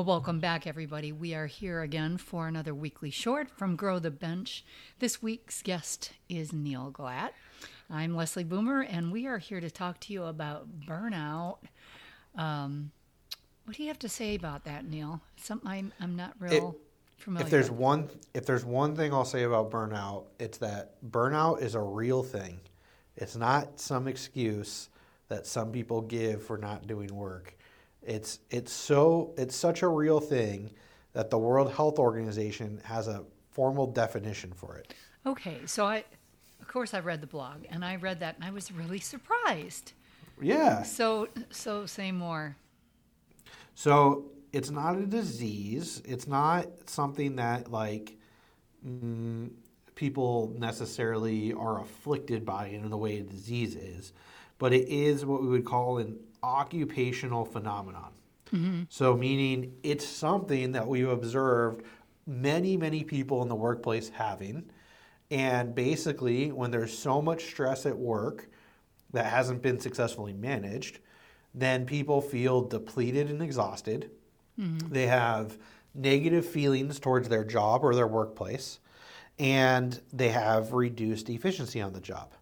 Well, welcome back, everybody. We are here again for another weekly short from Grow the Bench. This week's guest is Neal Glatt. I'm Leslie Boomer, and we are here to talk to you about burnout. Um, what do you have to say about that, Neal? Something I'm, I'm not real It- familiar. If there's with. one, if there's one thing I'll say about burnout, it's that burnout is a real thing. It's not some excuse that some people give for not doing work. It's it's so it's such a real thing that the World Health Organization has a formal definition for it. Okay, so I, of course, I read the blog, and I read that, and I was really surprised. Yeah. So, so say more. So it's not a disease. It's not something that like mm, people necessarily are afflicted by in the way a disease is, but it is what we would call an occupational phenomenon. Mm-hmm. So meaning it's something that we've observed many many people in the workplace having, and basically when there's so much stress at work that hasn't been successfully managed, then people feel depleted and exhausted. Mm-hmm. They have negative feelings towards their job or their workplace, and they have reduced efficiency on the job.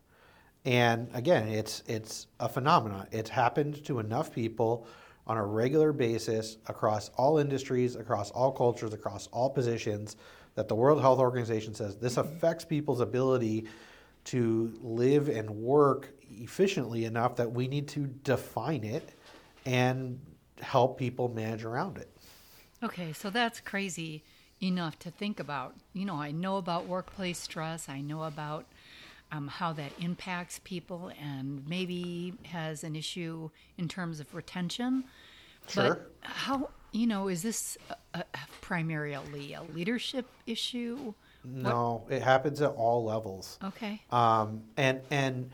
And again, it's it's a phenomenon. It's happened to enough people on a regular basis across all industries, across all cultures, across all positions that the World Health Organization says this mm-hmm. affects people's ability to live and work efficiently enough that we need to define it and help people manage around it. Okay, so that's crazy enough to think about. You know, I know about workplace stress, I know about um, how that impacts people and maybe has an issue in terms of retention. Sure. But how, you know, is this a, a primarily a leadership issue? No, it happens at all levels. Okay. Um, and and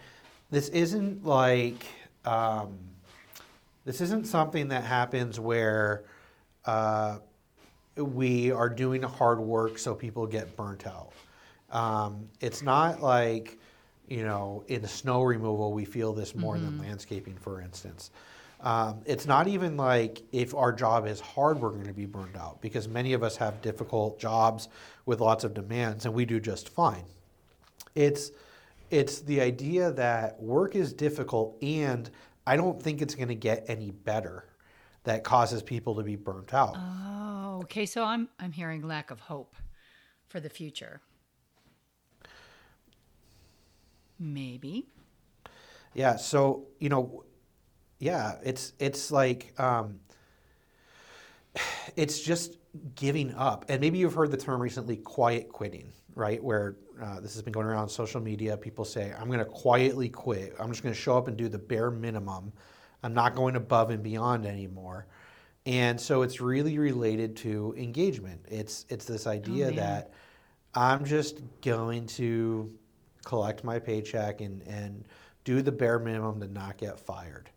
this isn't like um, this isn't something that happens where uh, we are doing hard work so people get burnt out. Um, it's not like you know in snow removal we feel this more than landscaping, for instance. Um, it's not even like if our job is hard, we're going to be burned out because many of us have difficult jobs with lots of demands and we do just fine. It's it's the idea that work is difficult and I don't think it's going to get any better that causes people to be burnt out. Oh, okay. So I'm I'm hearing lack of hope for the future. Maybe. Yeah, so you know, yeah, it's it's like um, it's just giving up, and maybe you've heard the term recently, quiet quitting, right? Where uh, this has been going around on social media. People say, "I'm going to quietly quit. I'm just going to show up and do the bare minimum. I'm not going above and beyond anymore." And so it's really related to engagement. It's it's this idea man. that I'm just going to collect my paycheck and, and do the bare minimum to not get fired.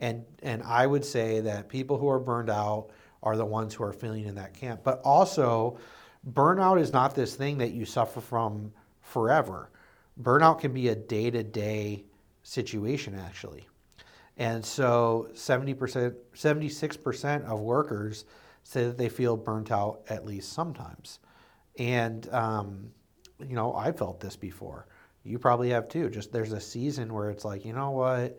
And and I would say that people who are burned out are the ones who are feeling in that camp. But also, burnout is not this thing that you suffer from forever. Burnout can be a day to day situation, actually. And so 70%, 76% of workers say that they feel burnt out at least sometimes. And, um, you know, I felt this before. You probably have too. Just there's a season where it's like, you know what?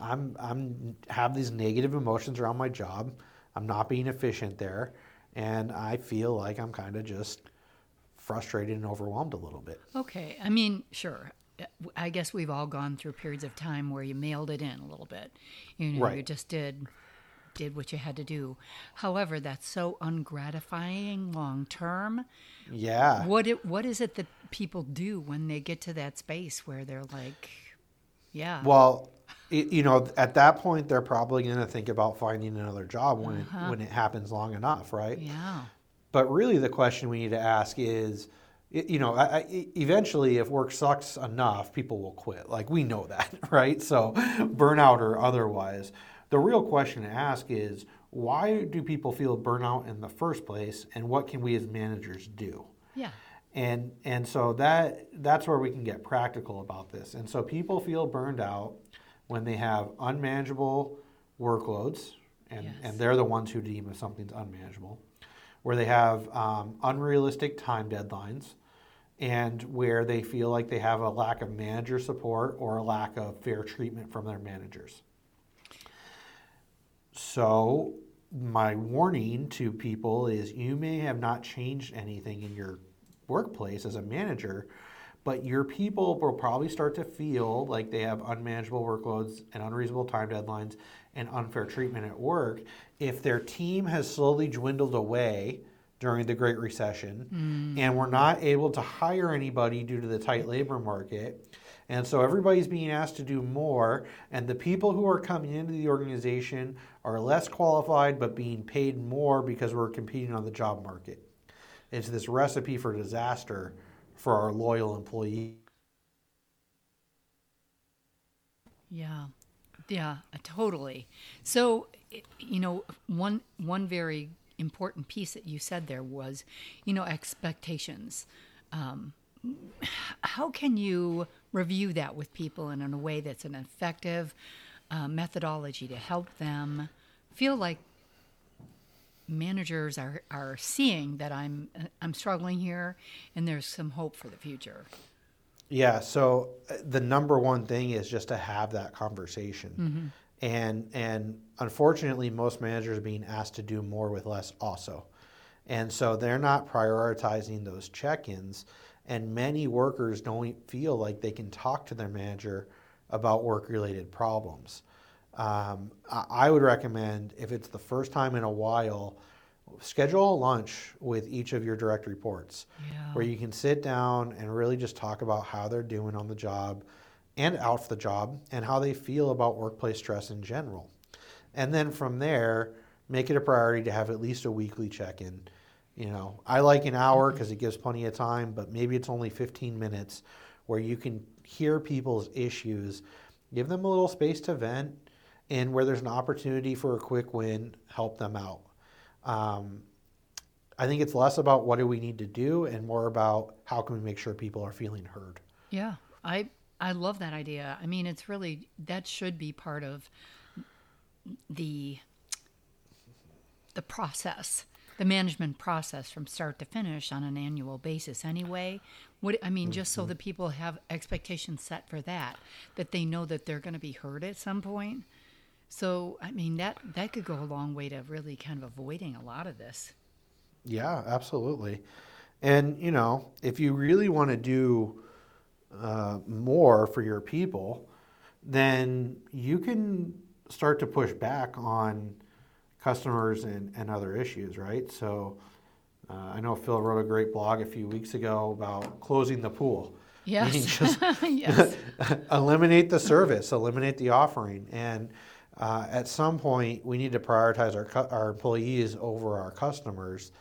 I'm, I'm have these negative emotions around my job. I'm not being efficient there. And I feel like I'm kind of just frustrated and overwhelmed a little bit. Okay. I mean, sure. I guess we've all gone through periods of time where you mailed it in a little bit. You know, you just did did what you had to do. However, that's so ungratifying long term. Yeah. What it what is it that people do when they get to that space where they're like, yeah. Well, y- you know, at that point, they're probably going to think about finding another job when it, uh-huh. when it happens long enough, right? yeah. But really, the question we need to ask is, you know, I, I, eventually, if work sucks enough, people will quit. Like we know that, right? So, burnout or otherwise, the real question to ask is, why do people feel burnout in the first place, and what can we as managers do? Yeah. And and so that that's where we can get practical about this and so people feel burned out when they have unmanageable workloads and, Yes. and they're the ones who deem if something's unmanageable, where they have um, unrealistic time deadlines, and where they feel like they have a lack of manager support or a lack of fair treatment from their managers. So, my warning to people is you may have not changed anything in your workplace as a manager, but your people will probably start to feel like they have unmanageable workloads and unreasonable time deadlines and unfair treatment at work if their team has slowly dwindled away during the Great Recession mm. and we're not able to hire anybody due to the tight labor market. And so everybody's being asked to do more, and the people who are coming into the organization are less qualified but being paid more because we're competing on the job market. It's this recipe for disaster for our loyal employees. Yeah, yeah, uh, totally. So, you know, one one very important piece that you said there was, you know, expectations. Um, how can you review that with people and in a way that's an effective uh, methodology to help them feel like managers are, are seeing that I'm I'm struggling here and there's some hope for the future. Yeah, so uh, the number one thing is just to have that conversation. And and unfortunately most managers are being asked to do more with less also. And so they're not prioritizing those check-ins and many workers don't feel like they can talk to their manager about work-related problems. Um, I would recommend if it's the first time in a while, schedule a lunch with each of your direct reports Yeah. where you can sit down and really just talk about how they're doing on the job and out the job and how they feel about workplace stress in general. And then from there, make it a priority to have at least a weekly check in. You know, I like an hour because it gives plenty of time, but maybe it's only 15 minutes where you can hear people's issues, give them a little space to vent, and where there's an opportunity for a quick win, help them out. Um, I think it's less about what do we need to do and more about how can we make sure people are feeling heard. Yeah, I I love that idea. I mean, it's really that should be part of the the process, the management process from start to finish on an annual basis. Anyway, what I mean, just so that people have expectations set for that, that they know that they're going to be heard at some point. So, I mean, that that could go a long way to really kind of avoiding a lot of this. Yeah, absolutely. And, you know, if you really want to do uh, more for your people, then you can start to push back on customers and, and other issues, right? So uh, I know Phil wrote a great blog a few weeks ago about closing the pool. Yes, just yes, eliminate the service, eliminate the offering, and uh, at some point we need to prioritize our cu- our employees over our customers,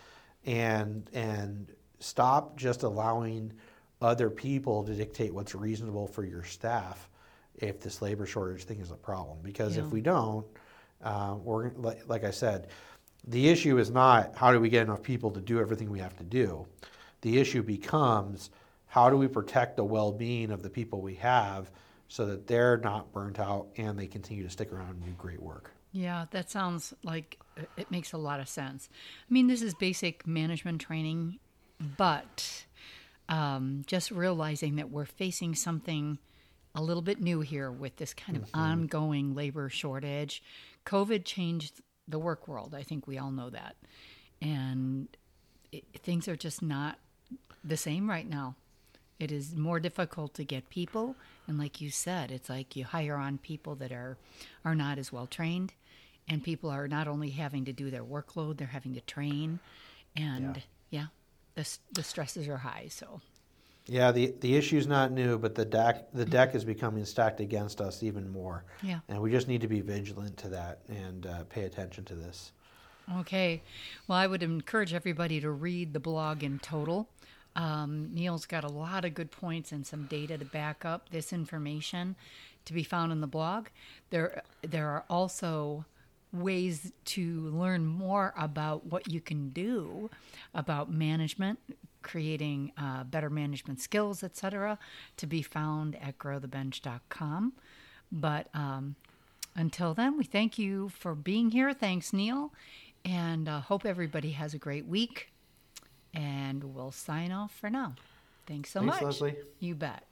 and and stop just allowing other people to dictate what's reasonable for your staff if this labor shortage thing is a problem. Because Yeah. if we don't, uh, we're like, like I said, the issue is not how do we get enough people to do everything we have to do. The issue becomes how do we protect the well-being of the people we have so that they're not burnt out and they continue to stick around and do great work. Yeah, that sounds like it- makes a lot of sense. I mean, this is basic management training, but um, just realizing that we're facing something a little bit new here with this kind of ongoing labor shortage. COVID changed the work world. I think we all know that. And it, things are just not the same right now. It is more difficult to get people, and like you said, it's like you hire on people that are are not as well trained, and people are not only having to do their workload, they're having to train, and yeah, the the stresses are high. So Yeah, the the issue's not new, but the deck the deck is becoming stacked against us even more, yeah, and we just need to be vigilant to that and uh, pay attention to this. okay. Well, I would encourage everybody to read the blog in total. Um, Neal's got a lot of good points and some data to back up this information to be found in the blog. There, there are also ways to learn more about what you can do about management, creating uh, better management skills, etc., to be found at growthebench.com. But um, Until then, we thank you for being here. Thanks, Neal. And uh, hope everybody has a great week. And we'll sign off for now. Thanks so Thanks, much. Leslie. You bet.